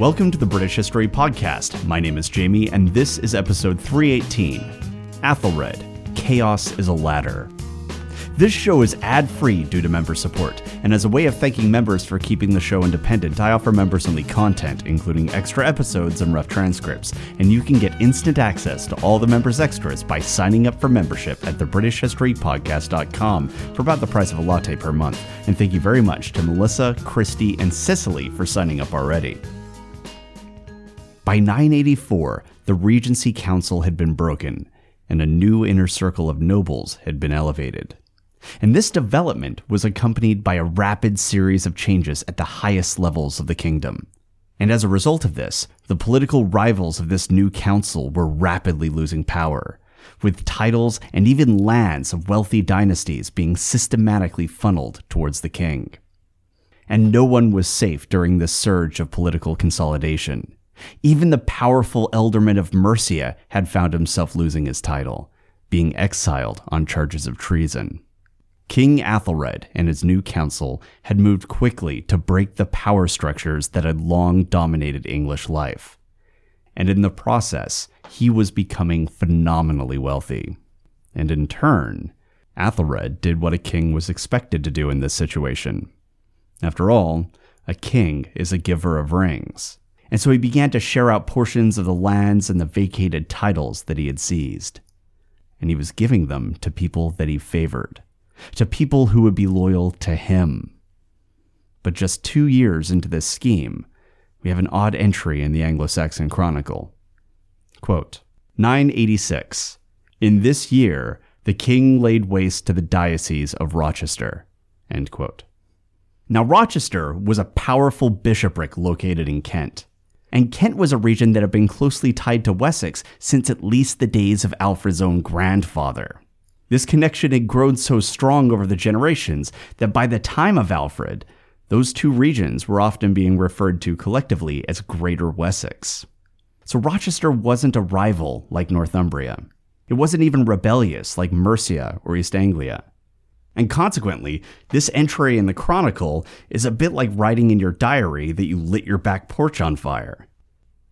Welcome to the British History Podcast. My name is Jamie, and this is episode 318 Athelred Chaos is a Ladder. This show is ad free due to member support, and as a way of thanking members for keeping the show independent, I offer members only content, including extra episodes and rough transcripts, and you can get instant access to all the members' extras by signing up for membership at thebritishhistorypodcast.com for about the price of a latte per month. And thank you very much to Melissa, Christy, and Cicely for signing up already. By 984, the Regency Council had been broken, and a new inner circle of nobles had been elevated. And this development was accompanied by a rapid series of changes at the highest levels of the kingdom. And as a result of this, the political rivals of this new council were rapidly losing power, with titles and even lands of wealthy dynasties being systematically funneled towards the king. And no one was safe during this surge of political consolidation. Even the powerful ealdorman of Mercia had found himself losing his title, being exiled on charges of treason. King Athelred and his new council had moved quickly to break the power structures that had long dominated English life. And in the process, he was becoming phenomenally wealthy. And in turn, Athelred did what a king was expected to do in this situation. After all, a king is a giver of rings. And so he began to share out portions of the lands and the vacated titles that he had seized. And he was giving them to people that he favored to people who would be loyal to him. But just two years into this scheme, we have an odd entry in the Anglo Saxon Chronicle. Quote, 986. In this year, the king laid waste to the diocese of Rochester. Now, Rochester was a powerful bishopric located in Kent. And Kent was a region that had been closely tied to Wessex since at least the days of Alfred's own grandfather. This connection had grown so strong over the generations that by the time of Alfred, those two regions were often being referred to collectively as Greater Wessex. So Rochester wasn't a rival like Northumbria. It wasn't even rebellious like Mercia or East Anglia. And consequently, this entry in the Chronicle is a bit like writing in your diary that you lit your back porch on fire.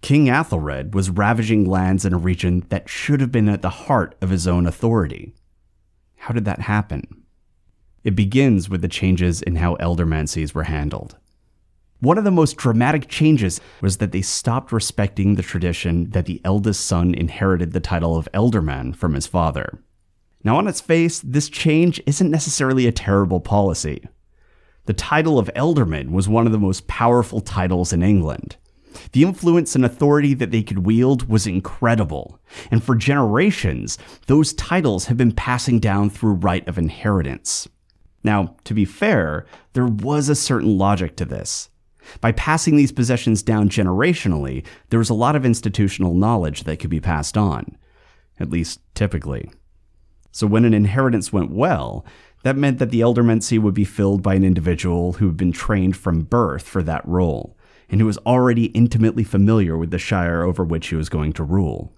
King Athelred was ravaging lands in a region that should have been at the heart of his own authority. How did that happen? It begins with the changes in how ealdormancies were handled. One of the most dramatic changes was that they stopped respecting the tradition that the eldest son inherited the title of Ealdorman from his father. Now, on its face, this change isn't necessarily a terrible policy. The title of ealdorman was one of the most powerful titles in England. The influence and authority that they could wield was incredible, and for generations, those titles have been passing down through right of inheritance. Now, to be fair, there was a certain logic to this. By passing these possessions down generationally, there was a lot of institutional knowledge that could be passed on, at least typically. So when an inheritance went well, that meant that the ealdormancy would be filled by an individual who had been trained from birth for that role and who was already intimately familiar with the Shire over which he was going to rule.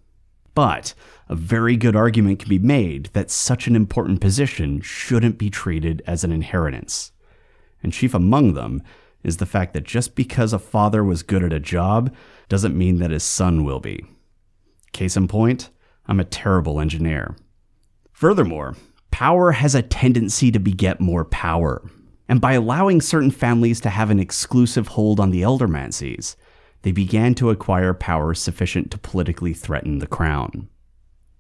But a very good argument can be made that such an important position shouldn't be treated as an inheritance. And chief among them is the fact that just because a father was good at a job doesn't mean that his son will be. Case in point, I'm a terrible engineer. Furthermore, power has a tendency to beget more power. And by allowing certain families to have an exclusive hold on the ealdormancies, they began to acquire power sufficient to politically threaten the crown.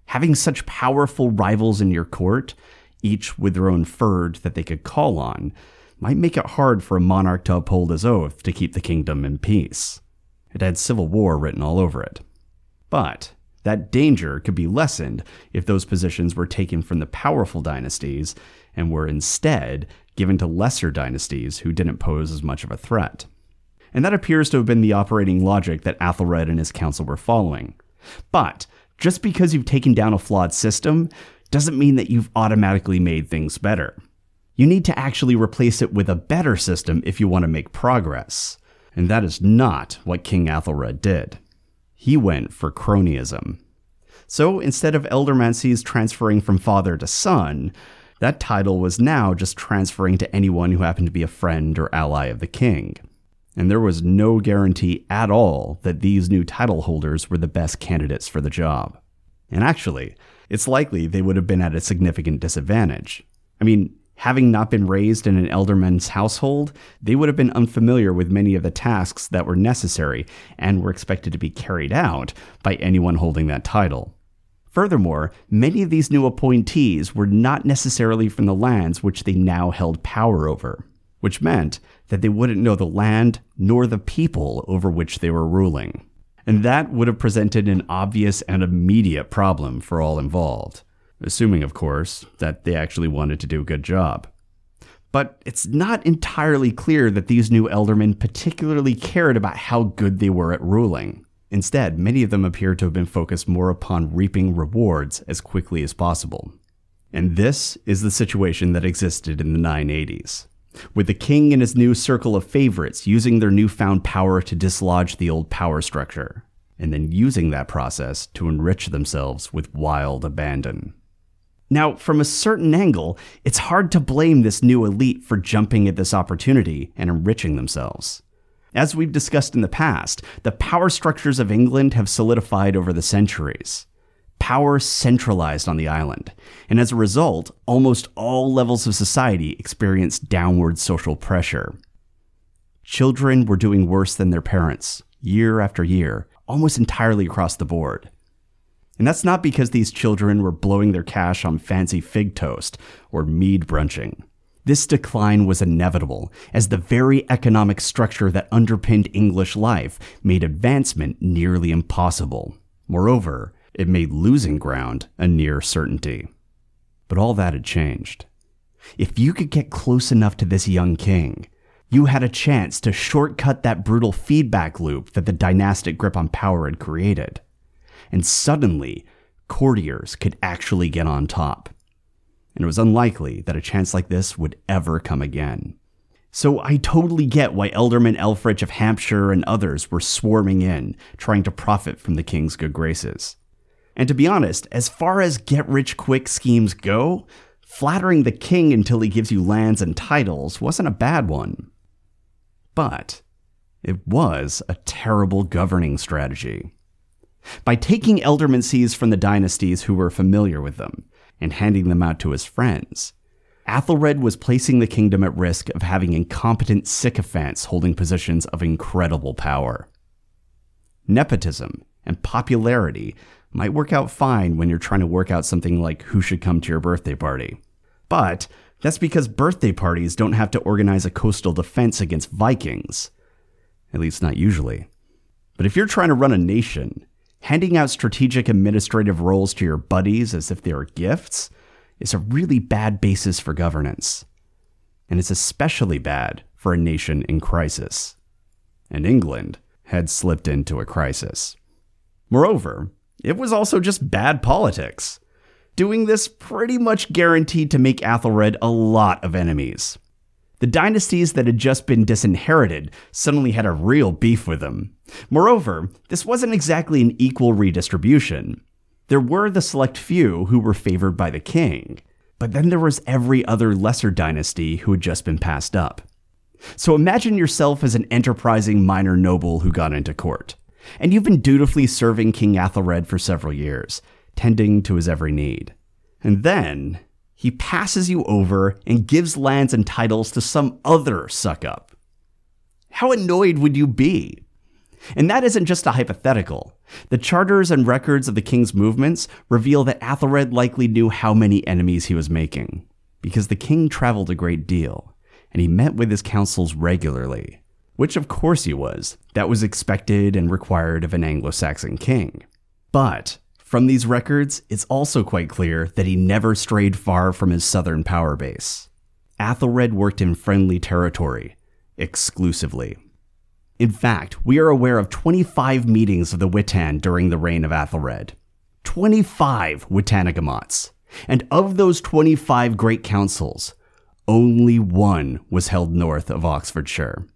Having such powerful rivals in your court, each with their own fyrd that they could call on, might make it hard for a monarch to uphold his oath to keep the kingdom in peace. It had civil war written all over it. But that danger could be lessened if those positions were taken from the powerful dynasties and were instead given to lesser dynasties who didn't pose as much of a threat. And that appears to have been the operating logic that Athelred and his council were following. But just because you've taken down a flawed system doesn't mean that you've automatically made things better. You need to actually replace it with a better system if you want to make progress. And that is not what King Athelred did. He went for cronyism. So instead of ealdormancies transferring from father to son, that title was now just transferring to anyone who happened to be a friend or ally of the king. and there was no guarantee at all that these new title holders were the best candidates for the job. And actually, it's likely they would have been at a significant disadvantage. I mean, having not been raised in an ealdorman's household, they would have been unfamiliar with many of the tasks that were necessary and were expected to be carried out by anyone holding that title. Furthermore, many of these new appointees were not necessarily from the lands which they now held power over, which meant that they wouldn't know the land nor the people over which they were ruling. And that would have presented an obvious and immediate problem for all involved assuming, of course, that they actually wanted to do a good job. But it's not entirely clear that these new ealdormen particularly cared about how good they were at ruling. Instead, many of them appear to have been focused more upon reaping rewards as quickly as possible. And this is the situation that existed in the 980s, with the king and his new circle of favorites using their newfound power to dislodge the old power structure, and then using that process to enrich themselves with wild abandon. Now, from a certain angle, it's hard to blame this new elite for jumping at this opportunity and enriching themselves. As we've discussed in the past, the power structures of England have solidified over the centuries. Power centralized on the island, and as a result, almost all levels of society experienced downward social pressure. Children were doing worse than their parents, year after year, almost entirely across the board. And that's not because these children were blowing their cash on fancy fig toast or mead brunching. This decline was inevitable, as the very economic structure that underpinned English life made advancement nearly impossible. Moreover, it made losing ground a near certainty. But all that had changed. If you could get close enough to this young king, you had a chance to shortcut that brutal feedback loop that the dynastic grip on power had created and suddenly, courtiers could actually get on top. And it was unlikely that a chance like this would ever come again. So I totally get why Ealdorman Elfrich of Hampshire and others were swarming in, trying to profit from the king's good graces. And to be honest, as far as get rich quick schemes go, flattering the king until he gives you lands and titles wasn't a bad one. But it was a terrible governing strategy by taking ealdormancies from the dynasties who were familiar with them and handing them out to his friends. Athelred was placing the kingdom at risk of having incompetent sycophants holding positions of incredible power. Nepotism and popularity might work out fine when you're trying to work out something like who should come to your birthday party. But that's because birthday parties don't have to organize a coastal defense against Vikings. At least, not usually. But if you're trying to run a nation, handing out strategic administrative roles to your buddies as if they were gifts is a really bad basis for governance. And it's especially bad for a nation in crisis. And England had slipped into a crisis. Moreover, it was also just bad politics. Doing this pretty much guaranteed to make Athelred a lot of enemies. The dynasties that had just been disinherited suddenly had a real beef with him. Moreover, this wasn't exactly an equal redistribution. There were the select few who were favored by the king, but then there was every other lesser dynasty who had just been passed up. So imagine yourself as an enterprising minor noble who got into court, and you've been dutifully serving King Athelred for several years, tending to his every need. And then he passes you over and gives lands and titles to some other suck up. How annoyed would you be? And that isn't just a hypothetical. The charters and records of the king's movements reveal that Athelred likely knew how many enemies he was making, because the king traveled a great deal, and he met with his councils regularly, which of course he was. That was expected and required of an Anglo Saxon king. But from these records, it's also quite clear that he never strayed far from his southern power base. Athelred worked in friendly territory, exclusively. In fact, we are aware of 25 meetings of the Witan during the reign of Athelred. 25 Witenagemots. And of those 25 great councils, only one was held north of Oxfordshire.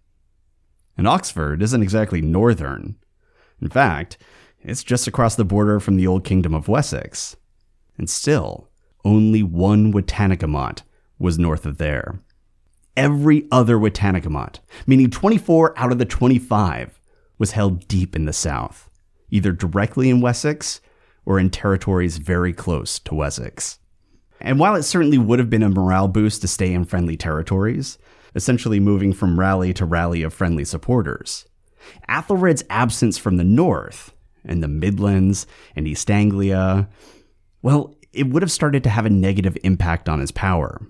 And Oxford isn't exactly northern. In fact, it's just across the border from the old kingdom of Wessex. And still, only one Witenagemot was north of there. every other Witenagemot, meaning 24 out of the 25, was held deep in the south, either directly in Wessex or in territories very close to Wessex. And while it certainly would have been a morale boost to stay in friendly territories, essentially moving from rally to rally of friendly supporters, Athelred's absence from the north and the Midlands and East Anglia, well, it would have started to have a negative impact on his power.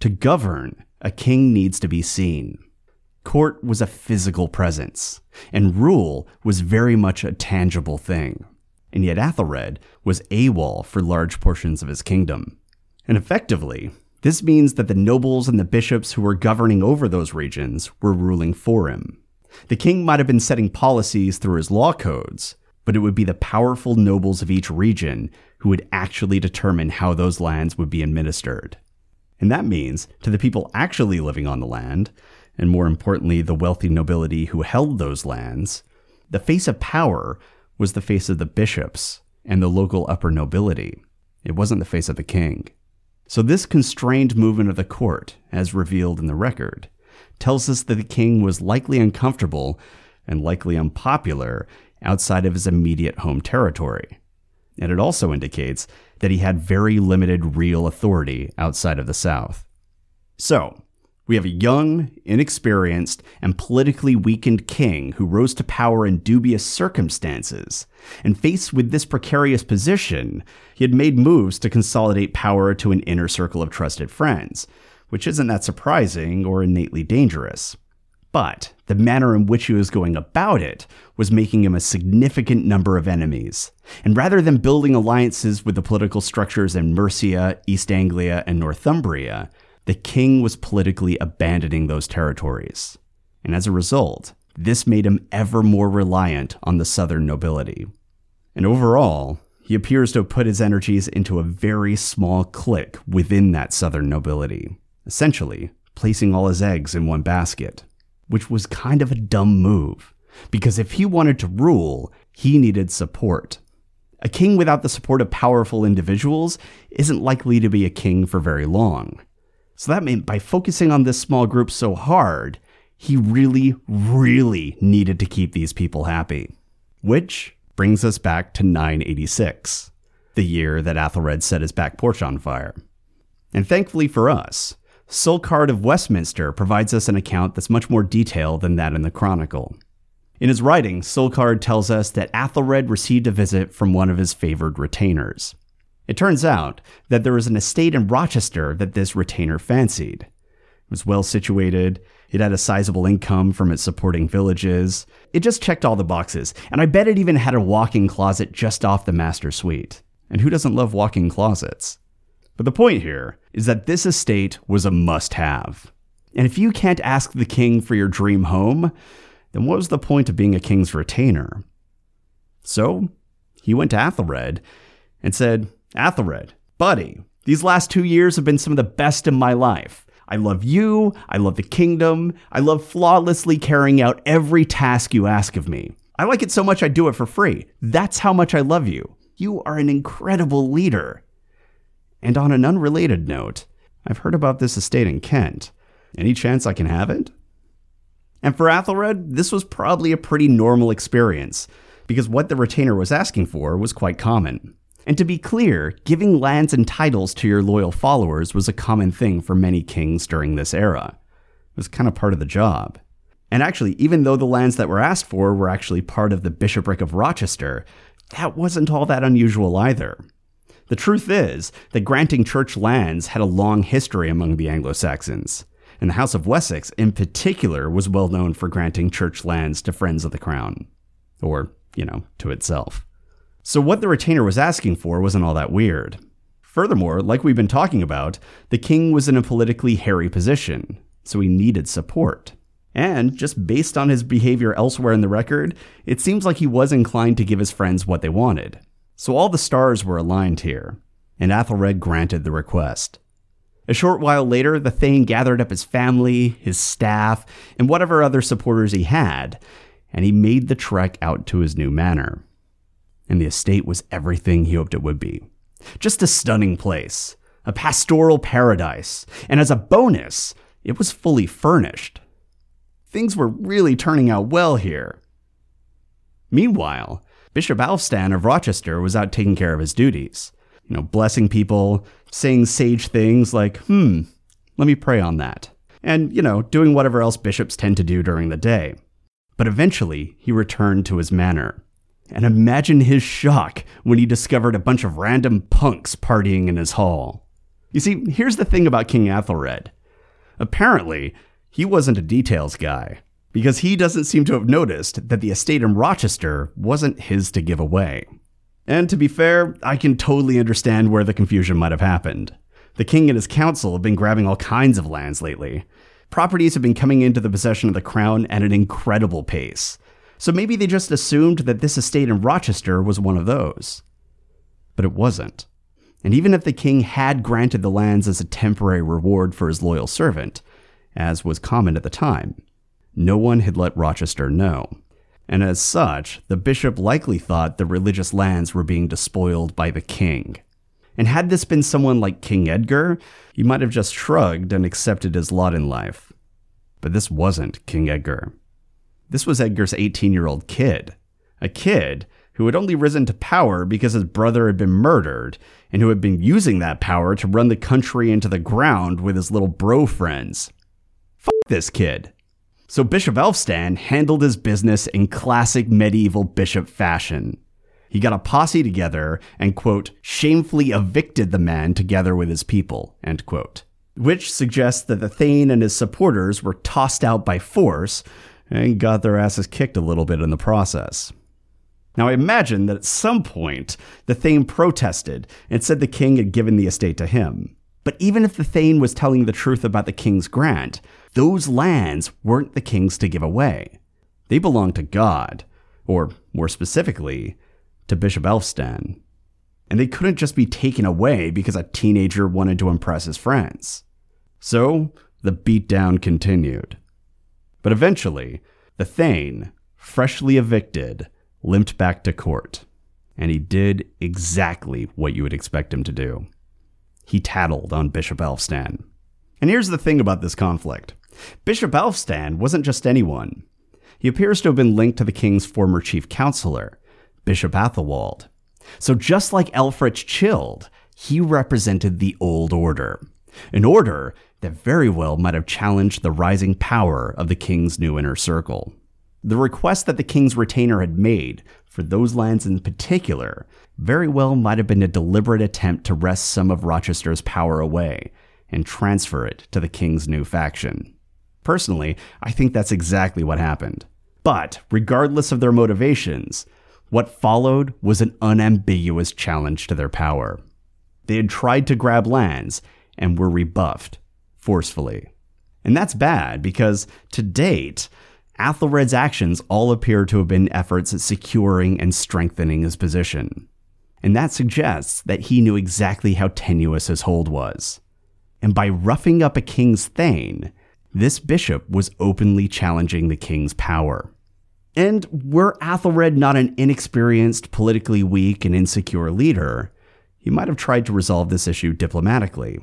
To govern, a king needs to be seen. Court was a physical presence, and rule was very much a tangible thing. And yet Athelred was AWOL for large portions of his kingdom. And effectively, this means that the nobles and the bishops who were governing over those regions were ruling for him. The king might have been setting policies through his law codes, but it would be the powerful nobles of each region who would actually determine how those lands would be administered. And that means to the people actually living on the land, and more importantly, the wealthy nobility who held those lands, the face of power was the face of the bishops and the local upper nobility. It wasn't the face of the king. So, this constrained movement of the court, as revealed in the record, tells us that the king was likely uncomfortable and likely unpopular outside of his immediate home territory. And it also indicates that he had very limited real authority outside of the South. So, we have a young, inexperienced, and politically weakened king who rose to power in dubious circumstances. And faced with this precarious position, he had made moves to consolidate power to an inner circle of trusted friends, which isn't that surprising or innately dangerous. But the manner in which he was going about it was making him a significant number of enemies. And rather than building alliances with the political structures in Mercia, East Anglia, and Northumbria, the king was politically abandoning those territories. And as a result, this made him ever more reliant on the southern nobility. And overall, he appears to have put his energies into a very small clique within that southern nobility, essentially placing all his eggs in one basket which was kind of a dumb move, because if he wanted to rule, he needed support. A king without the support of powerful individuals isn't likely to be a king for very long. So that meant by focusing on this small group so hard, he really, really needed to keep these people happy. Which brings us back to 986, the year that Athelred set his back porch on fire. And thankfully for us, Sulcard of Westminster provides us an account that's much more detailed than that in the Chronicle. In his writing, Sulcard tells us that Athelred received a visit from one of his favored retainers. It turns out that there was an estate in Rochester that this retainer fancied. It was well situated, it had a sizable income from its supporting villages. It just checked all the boxes, and I bet it even had a walk in closet just off the master suite. And who doesn't love walk in closets? But the point here is that this estate was a must have. And if you can't ask the king for your dream home, then what was the point of being a king's retainer? So he went to Athelred and said, Athelred, buddy, these last two years have been some of the best in my life. I love you. I love the kingdom. I love flawlessly carrying out every task you ask of me. I like it so much I do it for free. That's how much I love you. You are an incredible leader. And on an unrelated note, I've heard about this estate in Kent. Any chance I can have it? And for Athelred, this was probably a pretty normal experience, because what the retainer was asking for was quite common. And to be clear, giving lands and titles to your loyal followers was a common thing for many kings during this era. It was kind of part of the job. And actually, even though the lands that were asked for were actually part of the bishopric of Rochester, that wasn't all that unusual either. The truth is that granting church lands had a long history among the Anglo Saxons, and the House of Wessex, in particular, was well known for granting church lands to friends of the crown. Or, you know, to itself. So, what the retainer was asking for wasn't all that weird. Furthermore, like we've been talking about, the king was in a politically hairy position, so he needed support. And just based on his behavior elsewhere in the record, it seems like he was inclined to give his friends what they wanted. So all the stars were aligned here, and Athelred granted the request. A short while later, the Thane gathered up his family, his staff, and whatever other supporters he had, and he made the trek out to his new manor. And the estate was everything he hoped it would be. Just a stunning place, a pastoral paradise, and as a bonus, it was fully furnished. Things were really turning out well here. Meanwhile, Bishop Alfstan of Rochester was out taking care of his duties. You know, blessing people, saying sage things like, hmm, let me pray on that. And, you know, doing whatever else bishops tend to do during the day. But eventually, he returned to his manor. And imagine his shock when he discovered a bunch of random punks partying in his hall. You see, here's the thing about King Athelred. Apparently, he wasn't a details guy, because he doesn't seem to have noticed that the estate in Rochester wasn't his to give away. And to be fair, I can totally understand where the confusion might have happened. The king and his council have been grabbing all kinds of lands lately. Properties have been coming into the possession of the crown at an incredible pace. So maybe they just assumed that this estate in Rochester was one of those. But it wasn't. And even if the king had granted the lands as a temporary reward for his loyal servant, as was common at the time, no one had let Rochester know. And as such, the bishop likely thought the religious lands were being despoiled by the king. And had this been someone like King Edgar, he might have just shrugged and accepted his lot in life. But this wasn't King Edgar. This was Edgar's 18 year old kid. A kid who had only risen to power because his brother had been murdered, and who had been using that power to run the country into the ground with his little bro friends. Fuck this kid. So Bishop Elfstan handled his business in classic medieval bishop fashion. He got a posse together and, quote, shamefully evicted the man together with his people, end quote. Which suggests that the Thane and his supporters were tossed out by force and got their asses kicked a little bit in the process. Now, I imagine that at some point the Thane protested and said the king had given the estate to him. But even if the Thane was telling the truth about the king's grant, those lands weren't the king's to give away. They belonged to God, or more specifically, to Bishop Elfstan. And they couldn't just be taken away because a teenager wanted to impress his friends. So, the beatdown continued. But eventually, the Thane, freshly evicted, limped back to court. And he did exactly what you would expect him to do. He tattled on Bishop Elfstan. And here's the thing about this conflict Bishop Elfstan wasn't just anyone. He appears to have been linked to the king's former chief counselor, Bishop Athelwald. So just like Elfrich Childe, he represented the old order, an order that very well might have challenged the rising power of the king's new inner circle. The request that the king's retainer had made for those lands in particular very well might have been a deliberate attempt to wrest some of Rochester's power away and transfer it to the king's new faction. Personally, I think that's exactly what happened. But regardless of their motivations, what followed was an unambiguous challenge to their power. They had tried to grab lands and were rebuffed forcefully. And that's bad because, to date, Athelred's actions all appear to have been efforts at securing and strengthening his position. And that suggests that he knew exactly how tenuous his hold was. And by roughing up a king's thane, this bishop was openly challenging the king's power. And were Athelred not an inexperienced, politically weak, and insecure leader, he might have tried to resolve this issue diplomatically.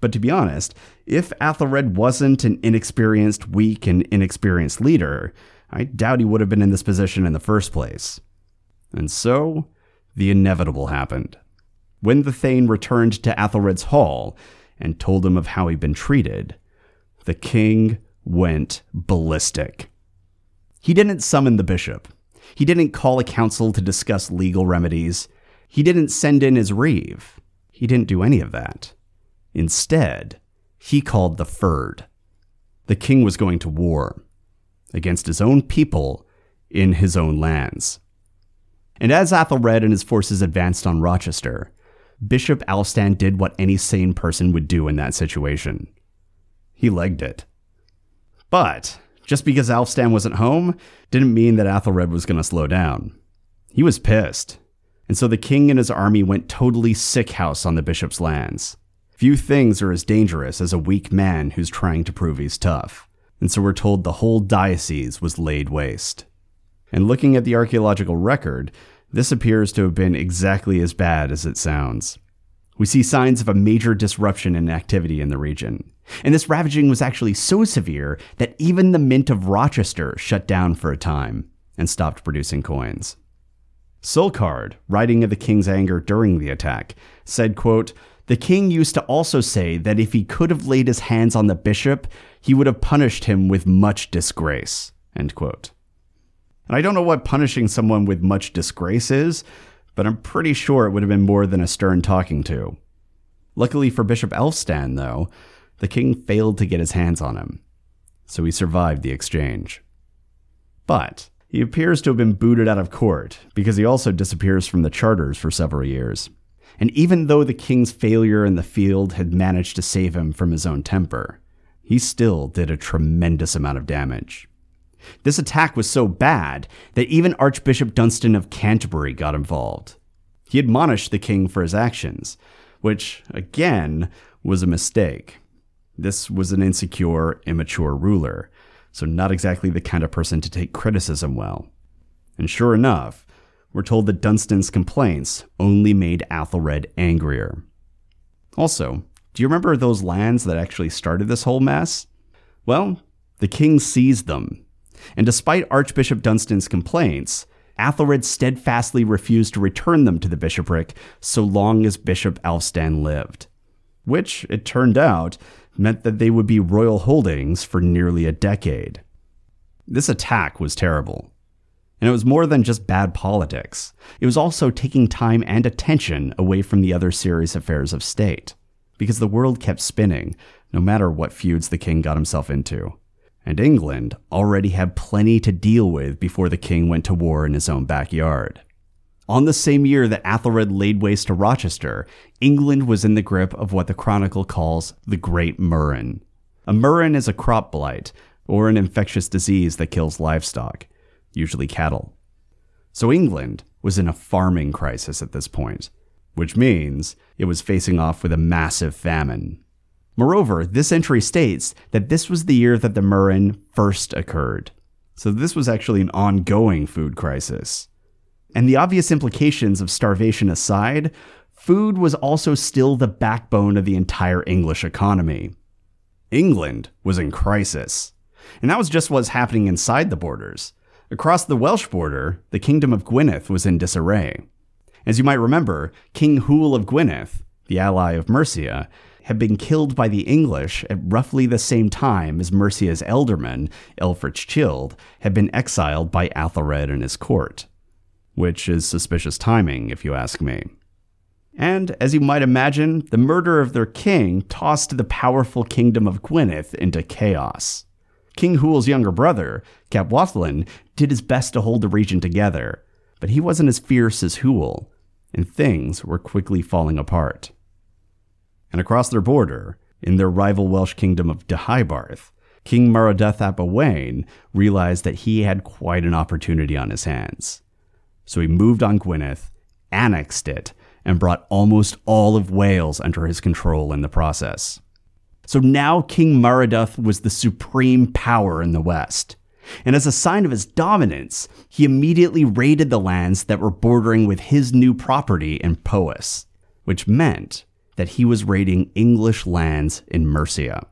But to be honest, if Athelred wasn't an inexperienced, weak, and inexperienced leader, I doubt he would have been in this position in the first place. And so, the inevitable happened. When the Thane returned to Athelred's hall and told him of how he'd been treated, the king went ballistic. He didn't summon the bishop. He didn't call a council to discuss legal remedies. He didn't send in his reeve. He didn't do any of that. Instead, he called the Fyrd. The king was going to war against his own people in his own lands. And as Athelred and his forces advanced on Rochester, Bishop Alstan did what any sane person would do in that situation. He legged it. But just because Alfstan wasn't home didn't mean that Athelred was going to slow down. He was pissed. And so the king and his army went totally sick house on the bishop's lands. Few things are as dangerous as a weak man who's trying to prove he's tough. And so we're told the whole diocese was laid waste. And looking at the archaeological record, this appears to have been exactly as bad as it sounds. We see signs of a major disruption in activity in the region. And this ravaging was actually so severe that even the Mint of Rochester shut down for a time and stopped producing coins. Sulcard, writing of the king's anger during the attack, said, quote, The king used to also say that if he could have laid his hands on the bishop, he would have punished him with much disgrace. End quote. And I don't know what punishing someone with much disgrace is, but I'm pretty sure it would have been more than a stern talking to. Luckily for Bishop Elfstan, though, the king failed to get his hands on him, so he survived the exchange. But he appears to have been booted out of court because he also disappears from the charters for several years. And even though the king's failure in the field had managed to save him from his own temper, he still did a tremendous amount of damage. This attack was so bad that even Archbishop Dunstan of Canterbury got involved. He admonished the king for his actions, which, again, was a mistake. This was an insecure, immature ruler, so not exactly the kind of person to take criticism well. And sure enough, we're told that Dunstan's complaints only made Athelred angrier. Also, do you remember those lands that actually started this whole mess? Well, the king seized them and despite Archbishop Dunstan's complaints, Athelred steadfastly refused to return them to the bishopric so long as Bishop Alfstan lived. Which, it turned out, meant that they would be royal holdings for nearly a decade. This attack was terrible. And it was more than just bad politics. It was also taking time and attention away from the other serious affairs of state. Because the world kept spinning, no matter what feuds the king got himself into and England already had plenty to deal with before the king went to war in his own backyard. On the same year that Athelred laid waste to Rochester, England was in the grip of what the Chronicle calls the Great Murrain. A murrain is a crop blight, or an infectious disease that kills livestock, usually cattle. So England was in a farming crisis at this point, which means it was facing off with a massive famine. Moreover, this entry states that this was the year that the Murrain first occurred. So this was actually an ongoing food crisis. And the obvious implications of starvation aside, food was also still the backbone of the entire English economy. England was in crisis. And that was just what was happening inside the borders. Across the Welsh border, the kingdom of Gwynedd was in disarray. As you might remember, King Hywel of Gwynedd, the ally of Mercia, had been killed by the English at roughly the same time as Mercia's ealdorman, Ælfrich had been exiled by Athelred and his court. Which is suspicious timing, if you ask me. And, as you might imagine, the murder of their king tossed the powerful kingdom of Gwynedd into chaos. King Hywel's younger brother, Cadwallon, did his best to hold the region together, but he wasn't as fierce as Hwyl, and things were quickly falling apart and across their border, in their rival Welsh kingdom of Deheubarth, King Maredudd ap Owain realized that he had quite an opportunity on his hands. So he moved on Gwynedd, annexed it, and brought almost all of Wales under his control in the process. So now King Maredudd was the supreme power in the West. And as a sign of his dominance, he immediately raided the lands that were bordering with his new property in Powys, which meant that he was raiding English lands in Mercia.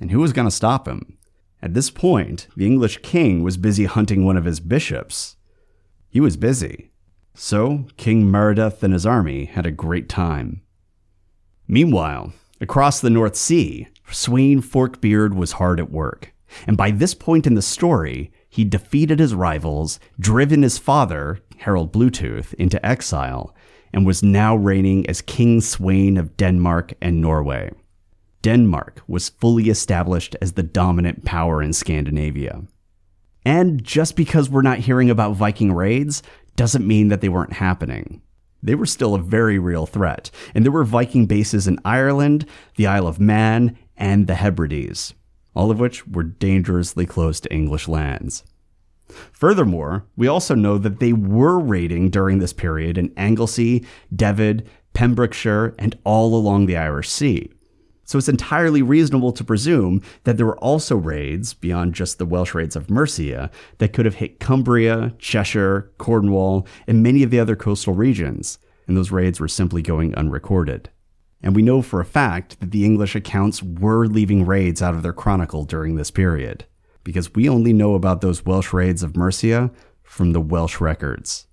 And who was going to stop him? At this point, the English king was busy hunting one of his bishops. He was busy. So, King Maredudd and his army had a great time. Meanwhile, across the North Sea, Sweyn Forkbeard was hard at work. And by this point in the story, he defeated his rivals, driven his father, Harold Bluetooth, into exile, and was now reigning as King Sweyn of Denmark and Norway. Denmark was fully established as the dominant power in Scandinavia. And just because we're not hearing about Viking raids doesn't mean that they weren't happening. They were still a very real threat, and there were Viking bases in Ireland, the Isle of Man, and the Hebrides, all of which were dangerously close to English lands. Furthermore, we also know that they were raiding during this period in Anglesey, Dyfed, Pembrokeshire, and all along the Irish Sea. So it's entirely reasonable to presume that there were also raids, beyond just the Welsh raids of Mercia, that could have hit Cumbria, Cheshire, Cornwall, and many of the other coastal regions. and those raids were simply going unrecorded. And we know for a fact that the English accounts were leaving raids out of their chronicle during this period, because we only know about those Welsh raids of Mercia from the Welsh records.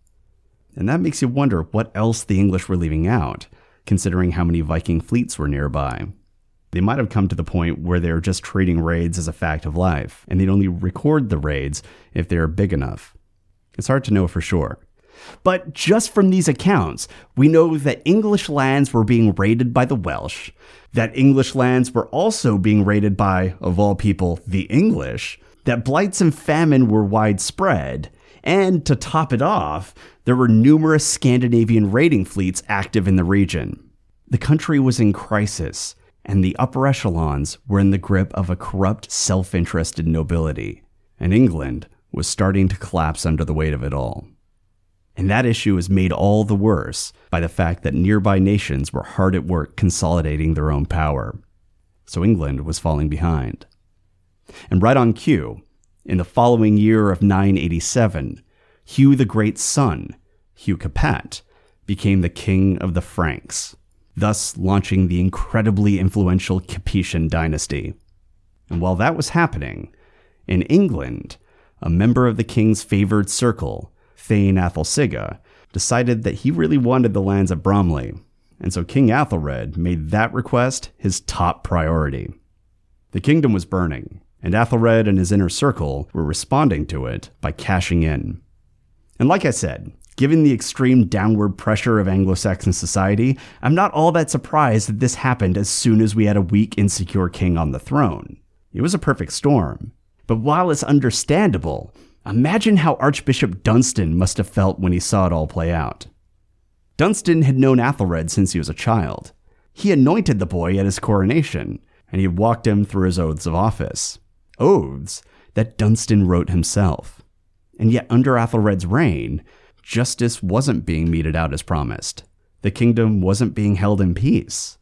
And that makes you wonder what else the English were leaving out, considering how many Viking fleets were nearby. They might have come to the point where they were just treating raids as a fact of life, and they'd only record the raids if they are big enough. It's hard to know for sure. But just from these accounts, we know that English lands were being raided by the Welsh, that English lands were also being raided by, of all people, the English, that blights and famine were widespread, and to top it off, there were numerous Scandinavian raiding fleets active in the region. The country was in crisis, and the upper echelons were in the grip of a corrupt, self interested nobility, and England was starting to collapse under the weight of it all. And that issue is made all the worse by the fact that nearby nations were hard at work consolidating their own power. So England was falling behind. And right on cue, in the following year of 987, Hugh the Great's son, Hugh Capet, became the king of the Franks, thus launching the incredibly influential Capetian dynasty. And while that was happening, in England, a member of the king's favored circle, Thane Athelsige, decided that he really wanted the lands of Bromley, and so King Athelred made that request his top priority. The kingdom was burning, and Athelred and his inner circle were responding to it by cashing in. And like I said, given the extreme downward pressure of Anglo Saxon society, I'm not all that surprised that this happened as soon as we had a weak, insecure king on the throne. It was a perfect storm. But while it's understandable, Imagine how Archbishop Dunstan must have felt when he saw it all play out. Dunstan had known Athelred since he was a child. He anointed the boy at his coronation, and he walked him through his oaths of office. Oaths that Dunstan wrote himself. And yet, under Athelred's reign, justice wasn't being meted out as promised. The kingdom wasn't being held in peace.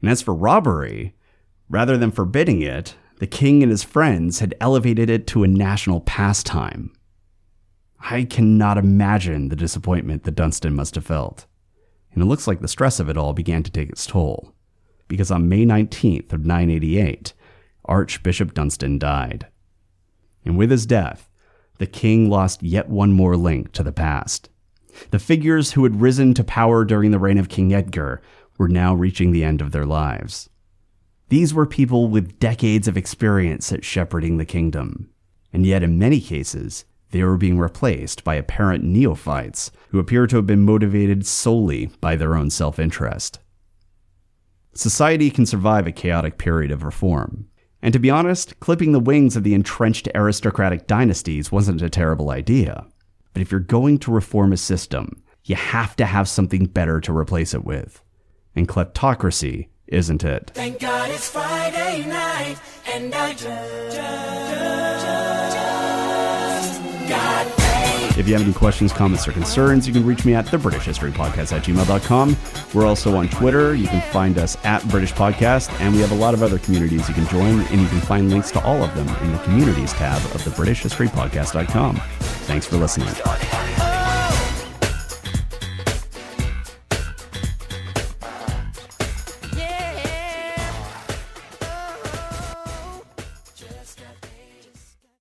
And as for robbery, rather than forbidding it, the king and his friends had elevated it to a national pastime. I cannot imagine the disappointment that Dunstan must have felt. And it looks like the stress of it all began to take its toll, because on May 19th of 988, Archbishop Dunstan died. And with his death, the king lost yet one more link to the past. The figures who had risen to power during the reign of King Edgar were now reaching the end of their lives. These were people with decades of experience at shepherding the kingdom. And yet, in many cases, they were being replaced by apparent neophytes who appear to have been motivated solely by their own self interest. Society can survive a chaotic period of reform. And to be honest, clipping the wings of the entrenched aristocratic dynasties wasn't a terrible idea. But if you're going to reform a system, you have to have something better to replace it with. And kleptocracy isn't it? Thank God it's Friday night and I just if you have any questions, comments, or concerns, you can reach me at the British History Podcast at gmail.com. We're also on Twitter. You can find us at British Podcast, and we have a lot of other communities you can join, and you can find links to all of them in the communities tab of the British History Podcast.com. Thanks for listening.